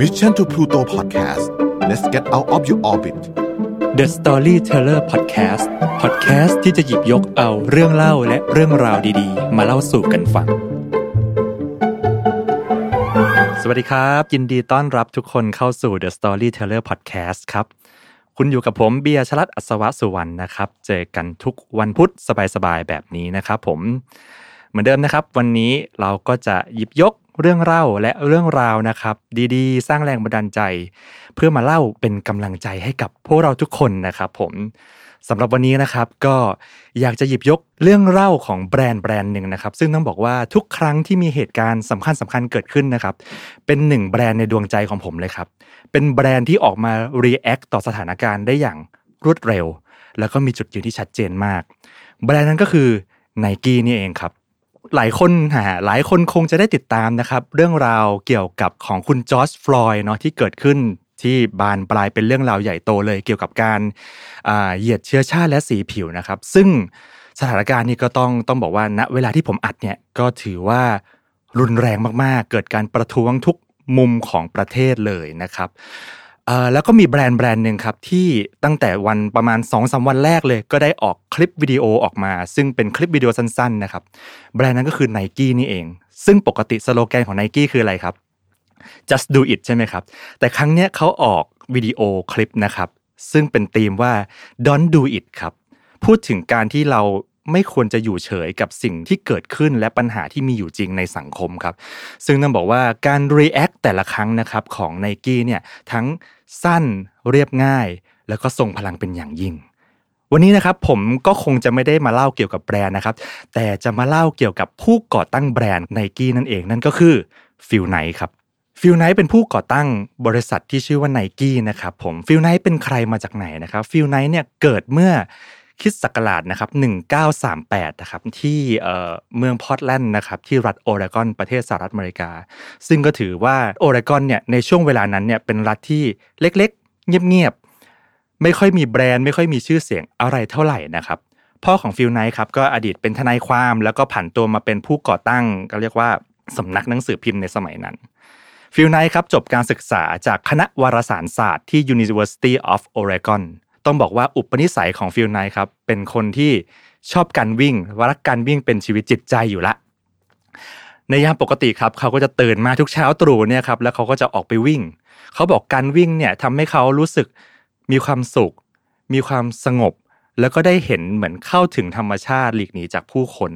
Mission to Pluto Podcast let's get out of your orbit The Storyteller Podcast Podcast ที่จะหยิบยกเอาเรื่องเล่าและเรื่องราวดีๆ มาเล่าสู่กันฟัง สวัสดีครับ ยินดีต้อนรับทุกคนเข้าสู่ The Storyteller Podcast ครับ คุณอยู่กับผมเบียร์ชลัดอัศวะสุวรรณนะครับ เจอกันทุกวันพุธสบายๆ แบบนี้นะครับผม เหมือนเดิมนะครับ วันนี้เราก็จะหยิบยก เรื่องเล่าและเรื่องราวนะครับ ดีๆ สร้างแรงบันดาลใจ เพื่อมาเล่าเป็นกำลังใจให้กับพวกเราทุกคนนะครับผมสำหรับวันนี้นะครับก็อยากจะหยิบยกเรื่องเล่าของแบรนด์แบรนด์หนึ่งนะครับ ซึ่งต้องบอกว่าทุกครั้งที่มีเหตุการณ์สำคัญสำคัญเกิดขึ้นนะครับ เป็นหนึ่งแบรนด์ในดวงใจของผมเลยครับ เป็นแบรนด์ที่ออกมา react ต่อสถานการณ์ได้อย่างรวดเร็ว แล้วก็มีจุดยืนที่ชัดเจนมาก แบรนด์นั้นก็คือ n i กี้นี่เองครับ หลายคนหาหลายคนคงจะได้ติดตามนะครับ เรื่องราวเกี่ยวกับของคุณจอร์จฟลอยเนาะที่เกิดขึ้นที่บานปลายเป็นเรื่องราวใหญ่โตเลยเกี่ยวกับการเหยียดเชื้อชาติและสีผิวนะครับ ซึ่งสถานการณ์นี้ก็ต้องต้องบอกว่าณเวลาที่ผมอัดเนี่ยก็ถือว่ารุนแรงมากๆ เกิดการประท้วงทุกมุมของประเทศเลยนะครับ แล้วก็มีแบรนด์แบรนด์หนึ่งครับที่ตั้งแต่วันประมาณ2อสวันแรกเลย ก็ได้ออกคลิปวิดีโอออกมา ซึ่งเป็นคลิปวิดีโอสั้นๆนะครับแบรนด์นั้นก็คือ n i กี้นี่เอง ซึ่งปกติสโลแกนของ n i กี้คืออะไรครับ just do it ใช่ไหมครับ แต่ครั้งนี้เขาออกวิดีโอคลิปนะครับ ซึ่งเป็นธีมว่า don't do it ครับ พูดถึงการที่เรา ไม่ควรจะอยู่เฉยกับสิ่งที่เกิดขึ้นและปัญหาที่มีอยู่จริงในสังคมครับ ซึ่งต้องบอกว่าการ react แต่ละครั้งนะครับของ n i กี้เนี่ยทั้งสั้นเรียบง่าย แล้วก็ทรงพลังเป็นอย่างยิ่งวันนี้นะครับผมก็คงจะไม่ได้มาเล่าเกี่ยวกับแบรนด์นะครับ แต่จะมาเล่าเกี่ยวกับผู้ก่อตั้งแบรนด์ n i กี้นั่นเองนั่นก็คือฟิลไนท์ครับฟิลไนท์เป็นผู้ก่อตั้งบริษัทที่ชื่อว่าไนกี้นะครับผมฟิลไนท์เป็นใครมาจากไหนนะครับฟิลไนท์เนี่ยเกิดเมื่อ คริสต์ศักราชนะครับ1938นะครับที่เมืองพอร์ตแลนด์นะครับที่รัฐโอเรกอนประเทศสหรัฐอเมริกา ซึ่งก็ถือว่าโอเรกอนเนี่ยในช่วงเวลานั้นเนี่ยเป็นรัฐที่เล็กๆ เงียบๆ ไม่ค่อยมีแบรนด์ไม่ค่อยมีชื่อเสียงอะไรเท่าไหร่นะครับพ่อของฟิลไนท์ครับก็อดีตเป็นทนายความแล้วก็ผันตัวมาเป็นผู้ก่อตั้งก็เรียกว่าสำนักหนังสือพิมพ์ในสมัยนั้นฟิลไนท์ครับจบการศึกษาจากคณะวารสารศาสตร์ที่ University of Oregon ต้องบอกว่าอุปนิสัยของฟิลไนท์ครับเป็นคนที่ชอบการวิ่ง รักการวิ่งเป็นชีวิตจิตใจอยู่ละในยามปกติครับเขาก็จะตื่นมาทุกเช้าตรู่เนี่ยครับแล้วเขาก็จะออกไปวิ่ง เขาบอกการวิ่งเนี่ยทำให้เขารู้สึกมีความสุข มีความสงบ แล้วก็ได้เห็นเหมือนเข้าถึงธรรมชาติหลีกหนีจากผู้คน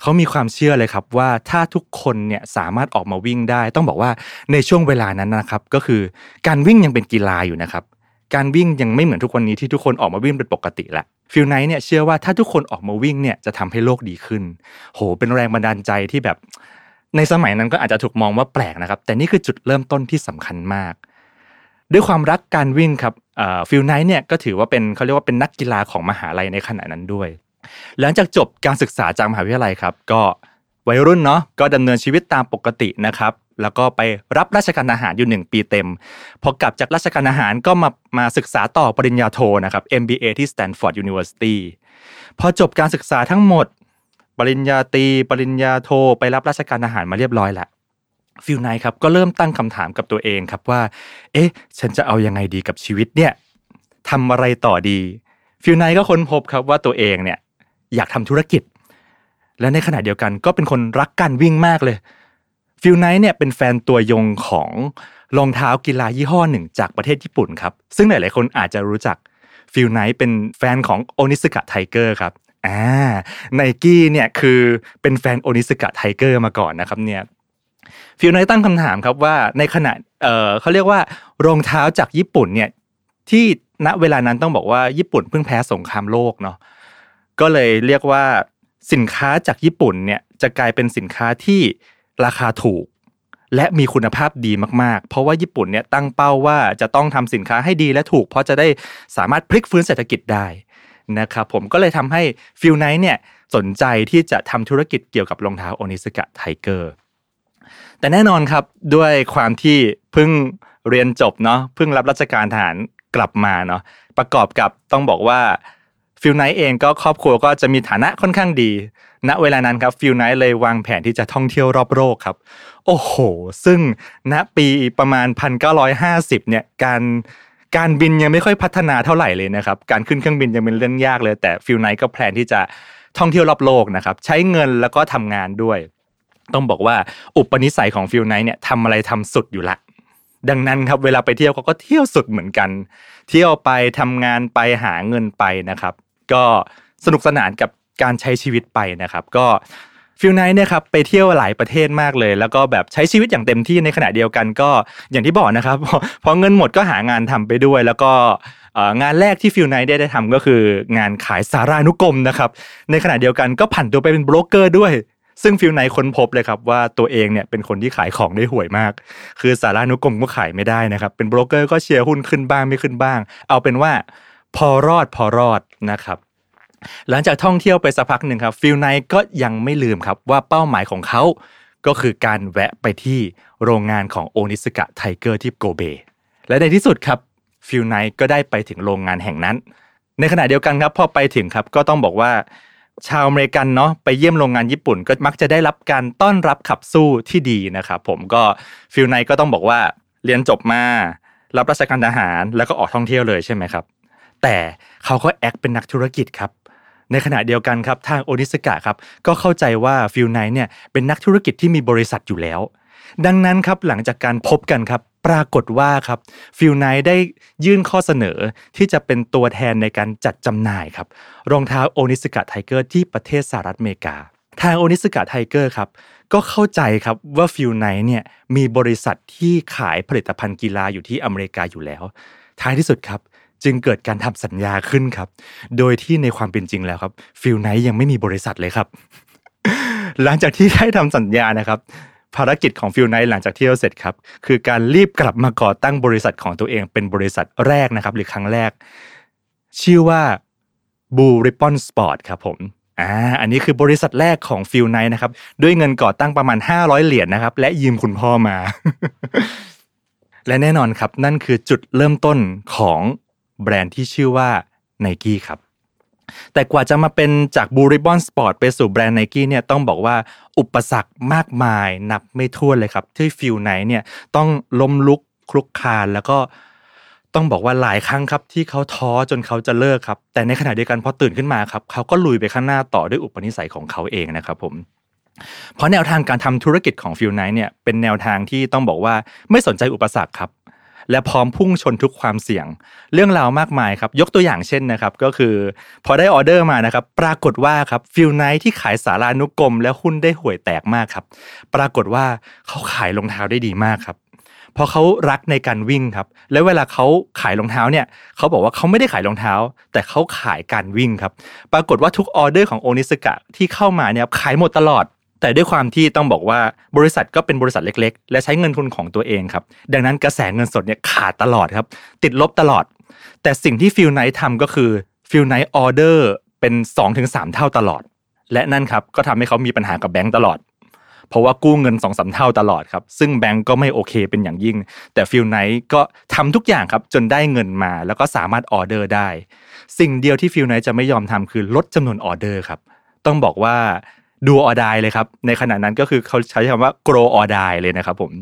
เขามีความเชื่อเลยครับว่าถ้าทุกคนเนี่ยสามารถออกมาวิ่งได้ ต้องบอกว่าในช่วงเวลานั้นนะครับ ก็คือการวิ่งยังเป็นกีฬาอยู่นะครับ การวิ่งยังไม่เหมือนทุกวันนี้ที่ทุกคนออกมาวิ่งเป็นปกติละฟิลไนท์เนี่ยเชื่อว่าถ้าทุกคนออกมาวิ่งเนี่ยจะทำให้โลกดีขึ้น โห เป็นแรงบันดาลใจที่แบบ ในสมัยนั้นก็อาจจะถูกมองว่าแปลกนะครับ แต่นี่คือจุดเริ่มต้นที่สำคัญมาก ด้วยความรักการวิ่งครับฟิลไนท์เนี่ยก็ถือว่าเป็นเขาเรียกว่าเป็นนักกีฬาของมหาลัยในขณะนั้นด้วย หลังจากจบการศึกษาจากมหาวิทยาลัยครับ ก็ วัยรุ่นเนาะก็ดำเนินชีวิตตามปกตินะครับ แล้วก็ไปรับราชการทหารอยู่หนึ่งปีเต็ม พอกลับจากราชการทหารก็มามาศึกษาต่อปริญญาโทนะครับ MBA ที่ Stanford University พอจบการศึกษาทั้งหมด ปริญญาตรีปริญญาโทไปรับราชการทหารมาเรียบร้อยแล้วฟิลไนท์ครับก็เริ่มตั้งคำถามกับตัวเองครับว่า เอ๊ะ ฉันจะเอายังไงดีกับชีวิตเนี่ยทำอะไรต่อดีฟิลไนท์ก็ค้นพบครับว่าตัวเองเนี่ยอยากทำธุรกิจ และในขณะเดียวกันก็เป็นคนรักการวิ่งมากเลยฟิลไนท์เนี่ยเป็นแฟนตัวยงของรองเท้ากีฬายี่ห้อหนึ่งจากประเทศญี่ปุ่นครับ ซึ่งหลาย ๆ คนอาจจะรู้จักฟิลไนท์เป็นแฟนของ Onitsuka Tiger ครับอ่าไนกี้เนี่ยคือเป็นแฟน Onitsuka Tiger มาก่อนนะครับเนี่ยฟิลไนท์ตั้งคำถามครับว่าในขณะเออเขาเรียกว่ารองเท้าจากญี่ปุ่นเนี่ยที่ณเวลานั้นต้องบอกว่าญี่ปุ่นเพิ่งแพ้สงครามโลกเนาะก็เลยเรียกว่า สินค้าจากญี่ปุ่นเนี่ยจะกลายเป็นสินค้าที่ราคาถูก และมีคุณภาพดีมากๆ เพราะว่าญี่ปุ่นเนี่ยตั้งเป้าว่าจะต้องทำสินค้าให้ดีและถูก เพราะจะได้สามารถพลิกฟื้นเศรษฐกิจได้นะครับผมก็เลยทำให้ฟิลไนท์เนี่ยสนใจที่จะทำธุรกิจเกี่ยวกับรองเท้า Onitsuka Tiger แต่แน่นอนครับด้วยความที่เพิ่งเรียนจบเนาะเพิ่งรับราชการทหารกลับมาเนาะประกอบกับต้องบอกว่า ฟิลไนท์เองก็ครอบครัวก็จะมีฐานะค่อนข้างดี ณเวลานั้นครับฟิลไนท์เลยวางแผนที่จะท่องเที่ยวรอบโลกครับ โอ้โห ซึ่งณปีประมาณ 1950เนี่ยการการบินยังไม่ค่อยพัฒนาเท่าไหร่เลยนะครับ การขึ้นเครื่องบินยังเป็นเรื่องยากเลย แต่ฟิลไนท์ก็ plan ที่จะท่องเที่ยวรอบโลกนะครับใช้เงินแล้วก็ทำงานด้วย ต้องบอกว่าอุปนิสัยของฟิลไนท์เนี่ยทำอะไรทำสุดอยู่ละดังนั้นครับเวลาไปเที่ยวเขาก็เที่ยวสุดเหมือนกัน เที่ยวไปทำงานไปหาเงินไปนะครับ ก็สนุกสนานกับการใช้ชีวิตไปนะครับก็ฟิลไนท์เนี่ยครับไปเที่ยวหลายประเทศมากเลย แล้วก็แบบใช้ชีวิตอย่างเต็มที่ในขณะเดียวกันก็อย่างที่บอกนะครับพอเงินหมดก็หางานทำไปด้วย แล้วก็งานแรกที่ฟิลไนท์ได้ได้ทำก็คืองานขายสารานุกรมนะครับในขณะเดียวกันก็ผันตัวไปเป็นโบรกเกอร์ด้วย ซึ่งฟิลไนท์ค้นพบเลยครับว่าตัวเองเนี่ยเป็นคนที่ขายของได้ห่วยมาก คือสารานุกรมก็ขายไม่ได้นะครับเป็นโบรกเกอร์ก็เชียร์หุ้นขึ้นบ้างไม่ขึ้นบ้าง เอาเป็นว่า พอรอดพอรอดนะครับ หลังจากท่องเที่ยวไปสักพักหนึ่งครับฟิลไนท์ก็ยังไม่ลืมครับว่าเป้าหมายของเขาก็คือการแวะไปที่โรงงานของ Onitsuka Tiger ที่โกเบ และในที่สุดครับฟิลไนท์ก็ได้ไปถึงโรงงานแห่งนั้น ในขณะเดียวกันครับพอไปถึงครับก็ต้องบอกว่าชาวอเมริกันเนาะไปเยี่ยมโรงงานญี่ปุ่น ก็มักจะได้รับการต้อนรับขับสู้ที่ดีนะครับผมก็ฟิลไนท์ก็ต้องบอกว่าเรียนจบมา รับราชการทหารแล้วก็ออกท่องเที่ยวเลยใช่ไหมครับ แต่เขาก็ act เป็นนักธุรกิจครับในขณะเดียวกันครับทาง Onitsuka ครับก็เข้าใจว่าฟิลไนท์เนี่ยเป็นนักธุรกิจที่มีบริษัทอยู่แล้ว ดังนั้นครับหลังจากการพบกันครับปรากฏว่าครับฟิลไนท์ได้ยื่นข้อเสนอที่จะเป็นตัวแทนในการจัดจำหน่ายครับรองเท้า Onitsuka Tiger ที่ประเทศสหรัฐอเมริกา ทาง Onitsuka Tiger ครับก็เข้าใจครับว่าฟิลไนท์เนี่ยมีบริษัทที่ขายผลิตภัณฑ์กีฬาอยู่ที่อเมริกาอยู่แล้ว ท้ายที่สุดครับ จึงเกิดการทำสัญญาขึ้นครับ โดยที่ในความเป็นจริงแล้วครับฟิลไนท์ยังไม่มีบริษัทเลยครับ หลังจากที่ได้ทำสัญญานะครับ ภารกิจของฟิลไนท์หลังจากเที่ยวเสร็จครับ คือการรีบกลับมาก่อตั้งบริษัทของตัวเองเป็นบริษัทแรกนะครับ หรือครั้งแรก ชื่อว่า Blue Ribbon Sport ครับผมอ่าอันนี้คือบริษัทแรกของฟิลไนท์นะครับ ด้วยเงินก่อตั้งประมาณ 500 เหรียญนะครับ และยืมคุณพ่อมา และแน่นอนครับ นั่นคือจุดเริ่มต้นของ แบรนด์ที่ชื่อว่า Nike ครับ แต่กว่าจะมาเป็นจาก Blue Ribbon Sport ไปสู่แบรนด์ไนกี้เนี่ยต้องบอกว่าอุปสรรคมากมายนับไม่ถ้วนเลยครับ ที่ฟิลไนท์เนี่ยต้องล้มลุกคลุกคลานแล้วก็ต้องบอกว่าหลายครั้งครับที่เขาท้อจนเขาจะเลิกครับ แต่ในขณะเดียวกันพอตื่นขึ้นมาครับเขาก็ลุยไปข้างหน้าต่อด้วยอุปนิสัยของเขาเองนะครับผมเพราะแนวทางการทำธุรกิจของฟิลไนท์เนี่ยเป็นแนวทางที่ต้องบอกว่าไม่สนใจอุปสรรคครับ และพร้อมพุ่งชนทุกความเสี่ยง เรื่องราวมากมายครับ ยกตัวอย่างเช่นนะครับ ก็คือ พอได้ออเดอร์มานะครับ ปรากฏว่าครับฟิลไนท์ที่ขายสารานุกรม และหุ้นได้ห่วยแตกมากครับ ปรากฏว่าเขาขายรองเท้าได้ดีมากครับเพราะเขารักในการวิ่งครับ แล้วเวลาเขาขายรองเท้าเนี่ยเขาบอกว่าเขาไม่ได้ขายรองเท้า แต่เขาขายการวิ่งครับ ปรากฏว่าทุกออเดอร์ของโอนิซึกะที่เข้ามาเนี่ยขายหมดตลอด แต่ด้วยความที่ต้องบอกว่าบริษัทก็เป็นบริษัทเล็ก ๆ และใช้เงินทุนของตัวเองครับ ดังนั้นกระแสเงินสดเนี่ยขาดตลอดครับ ติดลบตลอด แต่สิ่งที่ฟิลไนท์ทำก็คือฟิลไนท์ออเดอร์เป็น 2-3 เท่าตลอด และนั่นครับก็ทำให้เขามีปัญหากับแบงก์ตลอด เพราะว่ากู้เงิน2อสเท่าตลอดครับ ซึ่งแบงก์ก็ไม่โอเคเป็นอย่างยิ่ง แต่ฟิลไนท์ก็ทำทุกอย่างครับจนได้เงินมาแล้วก็สามารถออเดอร์ได้ สิ่งเดียวที่ฟิลไนท์จะไม่ยอมทำคือลดจำนวนออเดอร์ครับต้องบอกว่า ดูออดายเลยครับ ในขณะนั้นก็คือเขาใช้คำว่า grow or die เลยนะครับผม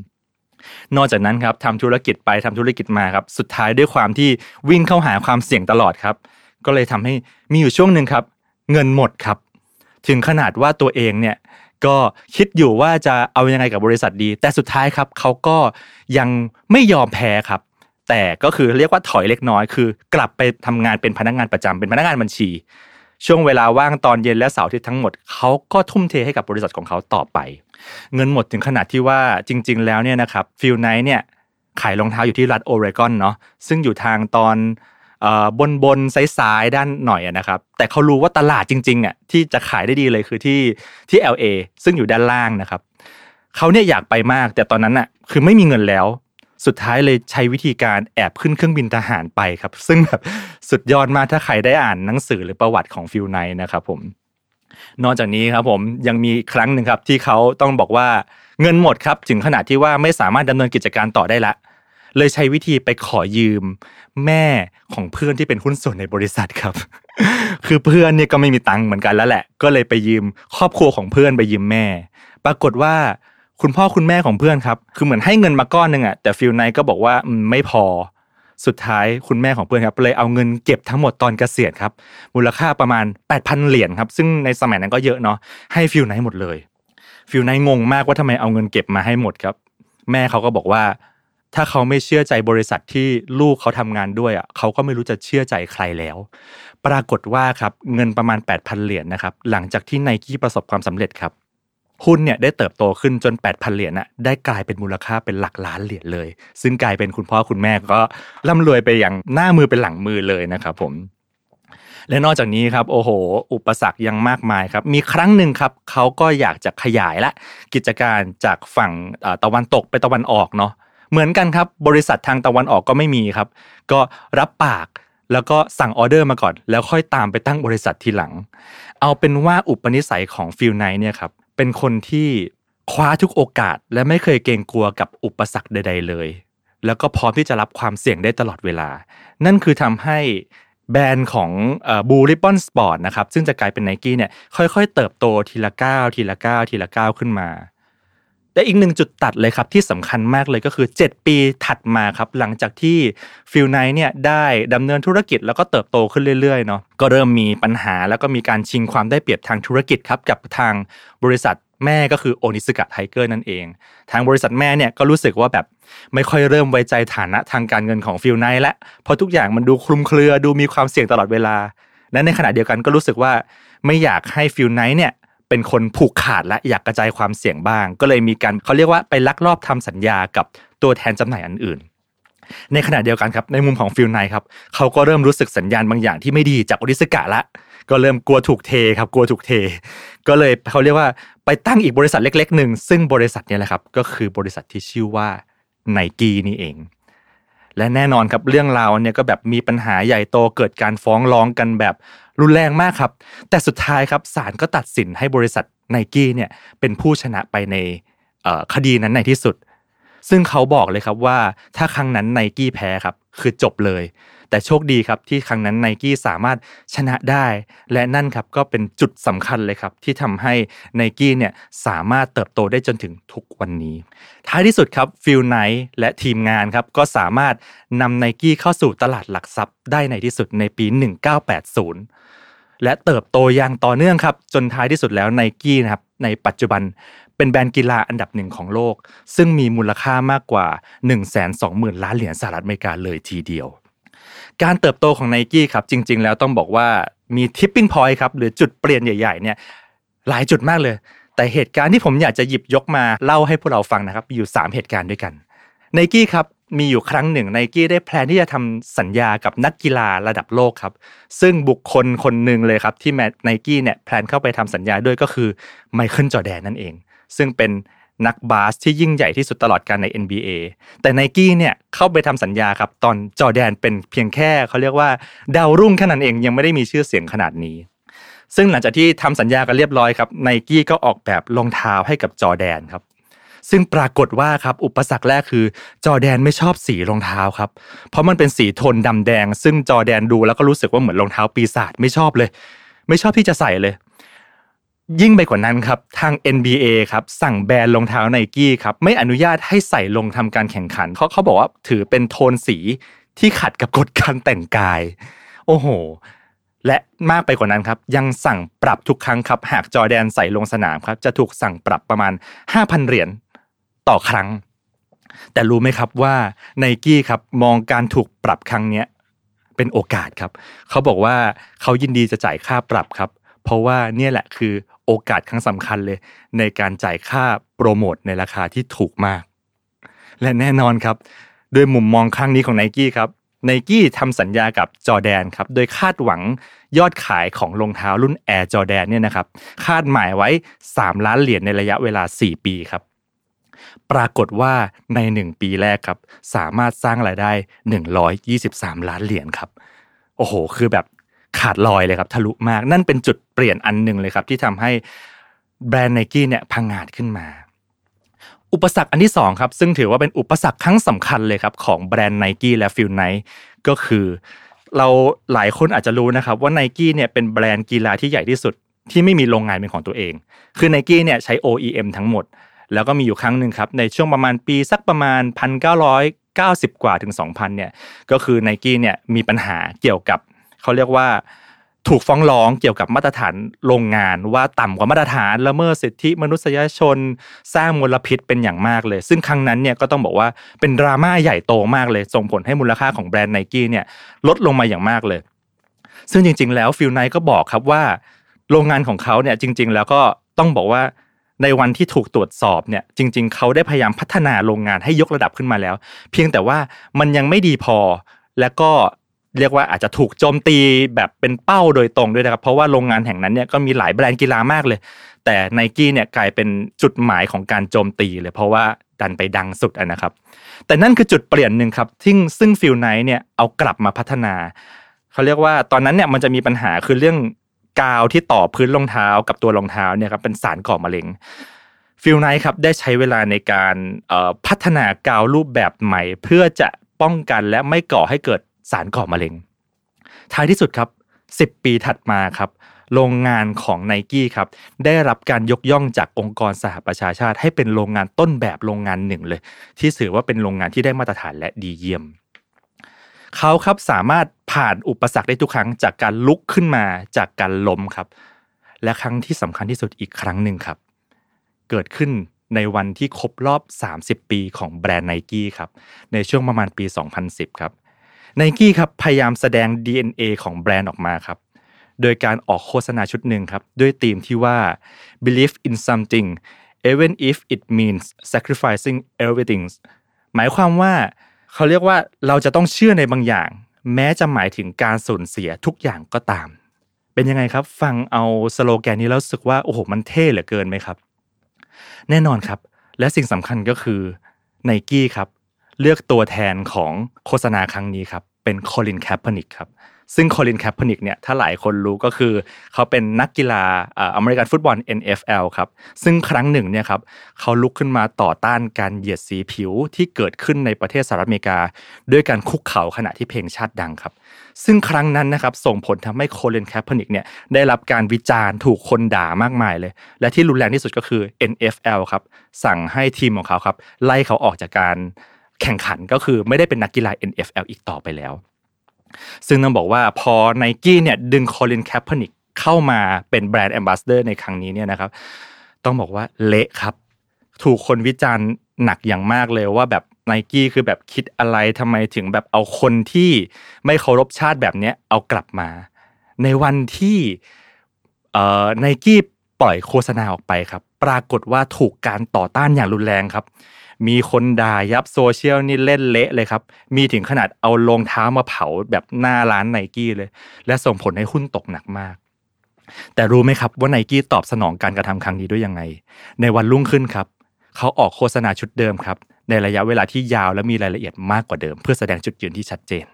นอกจากนั้นครับทำธุรกิจไปทำธุรกิจมาครับ สุดท้ายด้วยความที่วิ่งเข้าหาความเสี่ยงตลอดครับ ก็เลยทำให้มีอยู่ช่วงหนึ่งครับ เงินหมดครับ ถึงขนาดว่าตัวเองเนี่ยก็คิดอยู่ว่าจะเอายังไงกับบริษัทดี แต่สุดท้ายครับเขาก็ยังไม่ยอมแพ้ครับ แต่ก็คือเรียกว่าถอยเล็กน้อย คือกลับไปทำงานเป็นพนักงานประจำเป็นพนักงานบัญชี ช่วงเวลาว่างตอนเย็นและเสาร์อาทิตย์ทั้งหมดเขาก็ทุ่มเทให้กับบริษัทของเขาต่อไป เงินหมดถึงขนาดที่ว่าจริง ๆ แล้วเนี่ยนะครับฟิลไนท์เนี่ยขายรองเท้าอยู่ที่รัฐโอเรกอนเนาะซึ่งอยู่ทางตอนบนบนซ้ายๆด้านหน่อยนะครับแต่เขารู้ว่าตลาดจริงๆอะที่จะขายได้ดีเลยคือที่ที่ LA ซึ่งอยู่ด้านล่างนะครับเขาเนี่ยอยากไปมาก แต่ตอนนั้นอะคือไม่มีเงินแล้ว สุดท้ายเลยใช้วิธีการแอบขึ้นเครื่องบินทหารไปครับ ซึ่งแบบสุดยอดมากถ้าใครได้อ่านหนังสือหรือประวัติของฟิลไนนะครับผมนอกจากนี้ครับผมยังมีครั้งหนึ่งครับที่เขาต้องบอกว่าเงินหมดครับถึงขนาดที่ว่าไม่สามารถดำเนินกิจการต่อได้ละ เลยใช้วิธีไปขอยืมแม่ของเพื่อนที่เป็นหุ้นส่วนในบริษัทครับ คือเพื่อนเนี่ยก็ไม่มีตังค์เหมือนกันแล้วแหละ ก็เลยไปยืมครอบครัวของเพื่อนไปยืมแม่ ปรากฏว่า คุณพ่อคุณแม่ของเพื่อนครับ คือเหมือนให้เงินมาก้อนหนึ่งอะแต่ฟิลไนก็บอกว่าไม่พอสุดท้ายคุณแม่ของเพื่อนครับเลยเอาเงินเก็บทั้งหมดตอนเกษียณครับ มูลค่าประมาณ 8,000 เหรียญครับ ซึ่งในสมัยนั้นก็เยอะเนาะให้ฟิลไนหมดเลยฟิลไนงงมากว่าทำไมเอาเงินเก็บมาให้หมดครับ แม่เขาก็บอกว่า ถ้าเขาไม่เชื่อใจบริษัทที่ลูกเขาทำงานด้วยอะเขาก็ไม่รู้จะเชื่อใจใครแล้ว ปรากฏว่าครับเงินประมาณ 8,000 เหรียญนะครับหลังจากที่ไนกี้ประสบความสำเร็จครับ หุ้นเนี่ยได้เติบโตขึ้นจน 8,000 เหรียญน่ะได้กลายเป็นมูลค่าเป็นหลักล้านเหรียญเลย ซึ่งกลายเป็นคุณพ่อคุณแม่ก็ร่ำรวยไปอย่างหน้ามือเป็นหลังมือเลยนะครับผมและนอกจากนี้ครับโอ้โห อุปสรรคยังมากมายครับ มีครั้งหนึ่งครับเขาก็อยากจะขยายละกิจการจากฝั่งตะวันตกไปตะวันออกเนาะเหมือนกันครับ บริษัททางตะวันออกก็ไม่มีครับ ก็รับปากแล้วก็สั่งออเดอร์มาก่อน แล้วค่อยตามไปตั้งบริษัททีหลัง เอาเป็นว่าอุปนิสัยของฟิลไนเนี่ยครับ เป็นคนที่คว้าทุกโอกาส และไม่เคยเกรงกลัวกับอุปสรรคใด ๆ เลย แล้วก็พร้อมที่จะรับความเสี่ยงได้ตลอดเวลา นั่นคือทำให้แบรนด์ของบลูริบบอนสปอร์ตนะครับซึ่งจะกลายเป็นไนกี้เนี่ยค่อยๆ เติบโตทีละก้าวทีละก้าวทีละก้าวขึ้นมา แต่อีกหนึ่งจุดตัดเลยครับที่สำคัญมากเลยก็คือ 7 ปีถัดมาครับหลังจากที่ฟิลไนท์เนี่ยได้ดำเนินธุรกิจแล้วก็เติบโตขึ้นเรื่อยๆเนาะก็เริ่มมีปัญหาแล้วก็มีการชิงความได้เปรียบทางธุรกิจครับกับทางบริษัทแม่ก็คือโอนิซึกะไทเกอร์นั่นเอง ทางบริษัทแม่เนี่ยก็รู้สึกว่าแบบไม่ค่อยเริ่มไว้ใจฐานะทางการเงินของฟิลไนท์และเพราะทุกอย่างมันดูคลุมเครือดูมีความเสี่ยงตลอดเวลาและในขณะเดียวกันก็รู้สึกว่าไม่อยากให้ฟิลไนท์เนี่ย เป็นคนผูกขาดและอยากกระจายความเสี่ยงบ้าง ก็เลยมีการเขาเรียกว่าไปลักลอบทำสัญญากับตัวแทนจำหน่ายอันอื่น ในขณะเดียวกันครับในมุมของฟิลไนท์ครับเขาก็เริ่มรู้สึกสัญญาณบางอย่างที่ไม่ดีจากโอนิซึกะละก็เริ่มกลัวถูกเทครับกลัวถูกเท ก็เลยเขาเรียกว่าไปตั้งอีกบริษัทเล็กๆหนึ่งซึ่งบริษัทนี้แหละครับก็คือบริษัทที่ชื่อว่าไนกี้นี่เอง และแน่นอนครับเรื่องราวเนี่ยก็แบบมีปัญหาใหญ่โตเกิดการฟ้องร้องกันแบบรุนแรงมากครับ แต่สุดท้ายครับศาลก็ตัดสินให้บริษัทไนกี้เนี่ยเป็นผู้ชนะไปในคดีนั้นในที่สุด ซึ่งเขาบอกเลยครับว่าถ้าครั้งนั้นไนกี้แพ้ครับคือจบเลย แต่โชคดีครับที่ครั้งนั้นไนกี้สามารถชนะได้ และนั่นครับก็เป็นจุดสำคัญเลยครับที่ทำให้ไนกี้เนี่ยสามารถเติบโตได้จนถึงทุกวันนี้ ท้ายที่สุดครับฟิลไนท์และทีมงานครับก็สามารถนำไนกี้เข้าสู่ตลาดหลักทรัพย์ได้ในที่สุดในปี 1980 และเติบโตอย่างต่อเนื่องครับจนท้ายที่สุดแล้วไนกี้นะครับในปัจจุบันเป็นแบรนด์กีฬาอันดับหนึ่งของโลก ซึ่งมีมูลค่ามากกว่า 120000 ล้านเหรียญสหรัฐอเมริกาเลยทีเดียว การเติบโตของไนกี้ครับจริง ๆ แล้วต้องบอกว่ามี tipping point ครับหรือจุดเปลี่ยนใหญ่ๆเนี่ยหลายจุดมากเลย แต่เหตุการณ์ที่ผมอยากจะหยิบยกมาเล่าให้พวกเราฟังนะครับอยู่ 3 เหตุการณ์ด้วยกันไนกี้ครับมีอยู่ครั้งหนึ่งไนกี้ได้ plan ที่จะทำสัญญากับนักกีฬาระดับโลกครับ ซึ่งบุคคลคนหนึ่งเลยครับที่ไนกี้เนี่ย plan เข้าไปทำสัญญาด้วยก็คือไมเคิลจอร์แดนนั่นเอง ซึ่งเป็น นักบาสที่ยิ่งใหญ่ที่สุดตลอดกาลใน NBA แต่ไนกี้เนี่ยเข้าไปทำสัญญาครับ ตอนจอแดนเป็นเพียงแค่เขาเรียกว่าดาวรุ่งแค่นั้นเองยังไม่ได้มีชื่อเสียงขนาดนี้ ซึ่งหลังจากที่ทำสัญญากันเรียบร้อยครับไนกี้ก็ออกแบบรองเท้าให้กับจอแดนครับซึ่งปรากฏว่าครับอุปสรรคแรกคือ จอแดนไม่ชอบสีรองเท้าครับ เพราะมันเป็นสีโทนดำแดง ซึ่งจอแดนดูแล้วก็รู้สึกว่าเหมือนรองเท้าปีศาจไม่ชอบเลย ไม่ชอบที่จะใส่เลย ยิ่งไปกว่านั้นครับทาง NBA ครับสั่งแบนรองเท้าไนกี้ครับไม่อนุญาตให้ใส่ลงทำการแข่งขันเขาเขาบอกว่าถือเป็นโทนสีที่ขัดกับกฎการแต่งกาย โอ้โห และมากไปกว่านั้นครับ ยังสั่งปรับทุกครั้งครับ หากจอแดนใส่ลงสนามครับ จะถูกสั่งปรับประมาณ 5,000 เหรียญต่อครั้ง แต่รู้ไหมครับว่าไนกี้ครับมองการถูกปรับครั้งนี้เป็นโอกาสครับ เขาบอกว่าเขายินดีจะจ่ายค่าปรับครับ เพราะว่าเนี่ยแหละคือ โอกาสครั้งสำคัญเลย ในการจ่ายค่าโปรโมทในราคาที่ถูกมาก และแน่นอนครับด้วยมุมมองครั้งนี้ของไนกี้ครับไนกี้ทำสัญญากับจอแดนครับโดยคาดหวังยอดขายของรองเท้ารุ่น Air Jordan เนี่ยนะครับคาดหมายไว้ 3 ล้านเหรียญในระยะเวลา 4 ปีครับปรากฏว่าใน 1 ปีแรกครับสามารถสร้างรายได้ 123 ล้านเหรียญครับโอ้โห คือแบบ ขาดลอยเลยครับทะลุมาก นั่นเป็นจุดเปลี่ยนอันหนึ่งเลยครับ ที่ทำให้แบรนด์ไนกี้เนี่ยพังงาดขึ้นมา อุปสรรคอันที่2ครับซึ่งถือว่าเป็นอุปสรรคครั้งสำคัญเลยครับของแบรนด์ไนกี้และฟิลไนท์ก็คือ เราหลายคนอาจจะรู้นะครับว่าไนกี้เนี่ยเป็นแบรนด์กีฬาที่ใหญ่ที่สุดที่ไม่มีโรงงานเป็นของตัวเอง คือไนกี้เนี่ยใช้ OEM ทั้งหมด แล้วก็มีอยู่ครั้งหนึ่งครับในช่วงประมาณปีสักประมาณ 1990 กว่าถึง 2000 เนี่ยก็คือไนกี้เนี่ยมีปัญหาเกี่ยวกับ เขาเรียกว่าถูกฟ้องร้องเกี่ยวกับมาตรฐานโรงงานว่าต่ำกว่ามาตรฐานละเมิดสิทธิมนุษยชน สร้างมลพิษเป็นอย่างมากเลย ซึ่งครั้งนั้นเนี่ยก็ต้องบอกว่าเป็นดราม่าใหญ่โตมากเลย ส่งผลให้มูลค่าของแบรนด์ไนกี้เนี่ยลดลงมาอย่างมากเลย ซึ่งจริง ๆ แล้วฟิลไนท์ก็บอกครับว่า โรงงานของเขาเนี่ยจริง ๆ แล้วก็ต้องบอกว่าในวันที่ถูกตรวจสอบเนี่ยจริง ๆ เขาได้พยายามพัฒนาโรงงานให้ยกระดับขึ้นมาแล้ว เพียงแต่ว่ามันยังไม่ดีพอและก็ เรียกว่าอาจจะถูกโจมตีแบบเป็นเป้าโดยตรงด้วยนะครับ เพราะว่าโรงงานแห่งนั้นเนี่ยก็มีหลายแบรนด์กีฬามากเลย แต่ไนกี้เนี่ยกลายเป็นจุดหมายของการโจมตีเลยเพราะว่าดันไปดังสุดนะครับ แต่นั่นคือจุดเปลี่ยนหนึ่งครับที่ซึ่งฟิลไนท์เนี่ยเอากลับมาพัฒนาเขาเรียกว่าตอนนั้นเนี่ยมันจะมีปัญหาคือเรื่องกาวที่ต่อพื้นรองเท้ากับตัวรองเท้าเนี่ยครับเป็นสารก่อมะเร็งฟิลไนท์ครับได้ใช้เวลาในการพัฒนากาวรูปแบบใหม่ เพื่อจะป้องกันและไม่ก่อให้เกิด สารก่อมะเร็ง ท้ายที่สุดครับ 10 ปีถัดมาครับ โรงงานของไนกี้ครับ ได้รับการยกย่องจากองค์กรสหประชาชาติ ให้เป็นโรงงานต้นแบบโรงงานหนึ่งเลย ที่ถือว่าเป็นโรงงานที่ได้มาตรฐานและดีเยี่ยมเขาครับสามารถผ่านอุปสรรคได้ทุกครั้งจากการลุกขึ้นมาจากการล้มครับ และครั้งที่สำคัญที่สุดอีกครั้งหนึ่งครับ เกิดขึ้นในวันที่ครบรอบ 30 ปีของแบรนด์ไนกี้ครับในช่วงประมาณปี 2010 ครับ ไนกี้ครับพยายามแสดง DNA ของแบรนด์ออกมาครับ โดยการออกโฆษณาชุดหนึ่งครับ ด้วยธีมที่ว่า believe in something even if it means sacrificing everything หมายความว่าเขาเรียกว่าเราจะต้องเชื่อในบางอย่าง แม้จะหมายถึงการสูญเสียทุกอย่างก็ตาม เป็นยังไงครับ ฟังเอาสโลแกนนี้แล้วรู้สึกว่าโอ้โหมันเท่เหลือเกินไหมครับ แน่นอนครับ และสิ่งสำคัญก็คือไนกี้ครับ เลือกตัวแทนของโฆษณาครั้งนี้ครับเป็นโคลินแคปเปนิกครับซึ่งโคลินแคปเปนิกเนี่ยถ้าหลายคนรู้ก็คือ เขาเป็นนักกีฬาอเมริกันฟุตบอล NFL ครับซึ่งครั้งหนึ่งเนี่ยครับเขาลุกขึ้นมาต่อต้านการเหยียดสีผิวที่เกิดขึ้นในประเทศสหรัฐอเมริกา ด้วยการคุกเข่าขณะที่เพลงชาติดังครับซึ่งครั้งนั้นนะครับส่งผลทำให้โคลินแคปเปนิกเนี่ยได้รับการวิจารณ์ถูกคนด่ามากมายเลย และที่รุนแรงที่สุดก็คือ NFL ครับสั่งให้ทีมของเขาครับไล่เขาออกจากการ แข่งขันก็คือไม่ได้เป็นนักกีฬา NFL อีกต่อไปแล้ว ซึ่งต้องบอกว่าพอไนกี้เนี่ยดึงโคลินแคปเปอร์นิกเข้ามาเป็น brand ambassador ในครั้งนี้เนี่ยนะครับ ต้องบอกว่าเละครับ ถูกคนวิจารณ์หนักอย่างมากเลยว่าแบบไนกี้คือแบบคิดอะไรทำไมถึงแบบเอาคนที่ไม่เคารพชาติแบบนี้เอากลับมา ในวันที่ไนกี้ปล่อยโฆษณาออกไปครับ ปรากฏว่าถูกการต่อต้านอย่างรุนแรงครับ มีคนด่ายับโซเชียลนี่เล่นเละเลยครับ มีถึงขนาดเอารองเท้ามาเผาแบบหน้าร้านไนกี้เลย และส่งผลให้หุ้นตกหนักมาก แต่รู้ไหมครับว่าไนกี้ตอบสนองการกระทำครั้งนี้ด้วยยังไง ในวันรุ่งขึ้นครับ เขาออกโฆษณาชุดเดิมครับ ในระยะเวลาที่ยาวและมีรายละเอียดมากกว่าเดิม เพื่อแสดงจุดยืนที่ชัดเจน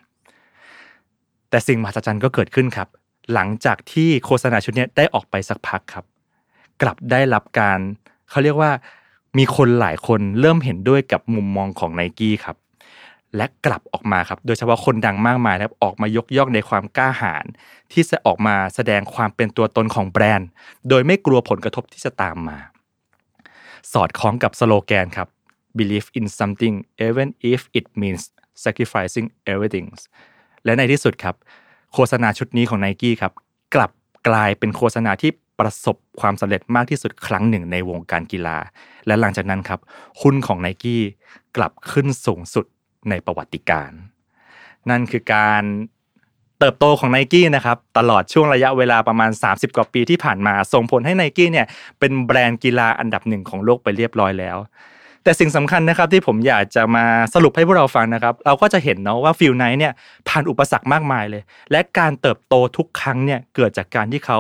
แต่สิ่งมหัศจรรย์ก็เกิดขึ้นครับ หลังจากที่โฆษณาชุดนี้ได้ออกไปสักพักครับ กลับได้รับการเขาเรียกว่า มีคนหลายคนเริ่มเห็นด้วยกับมุมมองของไนกี้ครับและกลับออกมาครับโดยเฉพาะคนดังมากมายครับออกมายกย่องในความกล้าหาญที่จะออกมาแสดงความเป็นตัวตนของแบรนด์ โดยไม่กลัวผลกระทบที่จะตามมา สอดคล้องกับสโลแกนครับ believe in something even if it means sacrificing everything และในที่สุดครับ โฆษณาชุดนี้ของไนกี้ครับกลับกลายเป็นโฆษณาที่ ประสบความสำเร็จมากที่สุดครั้งหนึ่งในวงการกีฬา และหลังจากนั้นครับหุ้นของไนกี้กลับขึ้นสูงสุดในประวัติการณ์ นั่นคือการเติบโตของไนกี้นะครับตลอดช่วงระยะเวลาประมาณ 30 กว่าปีที่ผ่านมา ส่งผลให้ไนกี้เนี่ยเป็นแบรนด์กีฬาอันดับหนึ่งของโลกไปเรียบร้อยแล้ว แต่สิ่งสำคัญนะครับที่ผมอยากจะมาสรุปให้พวกเราฟังนะครับ เราก็จะเห็นเนาะว่าฟิลไนท์เนี่ยผ่านอุปสรรคมากมายเลย และการเติบโตทุกครั้งเนี่ยเกิดจากการที่เขา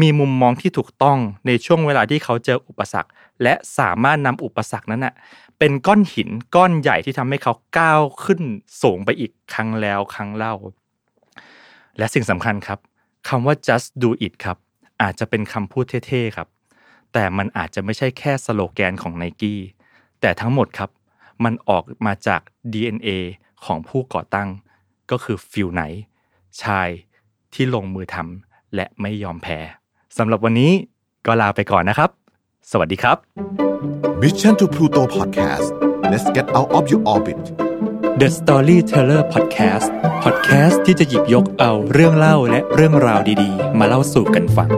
มีมุมมองที่ถูกต้องในช่วงเวลาที่เขาเจออุปสรรค และสามารถนำอุปสรรคนั้นนะเป็นก้อนหินก้อนใหญ่ที่ทำให้เขาก้าวขึ้นสูงไปอีกครั้งแล้วครั้งเล่า และสิ่งสำคัญครับคำว่า just do it ครับ อาจจะเป็นคำพูดเท่ๆครับ แต่มันอาจจะไม่ใช่แค่สโลแกนของ n นกี้แต่ทั้งหมดครับ มันออกมาจาก DNA ของผู้ก่อตั้ง ก็คือฟิลไหน ชายที่ลงมือทำและไม่ยอมแพ้ สำหรับวันนี้ก็ลาไปก่อนนะครับ สวัสดีครับ Mission to Pluto Podcast let's get out of your orbit The Storyteller Podcast Podcast ที่จะหยิบยกเอาเรื่องเล่าและเรื่องราวดีๆ มาเล่าสู่กันฟัง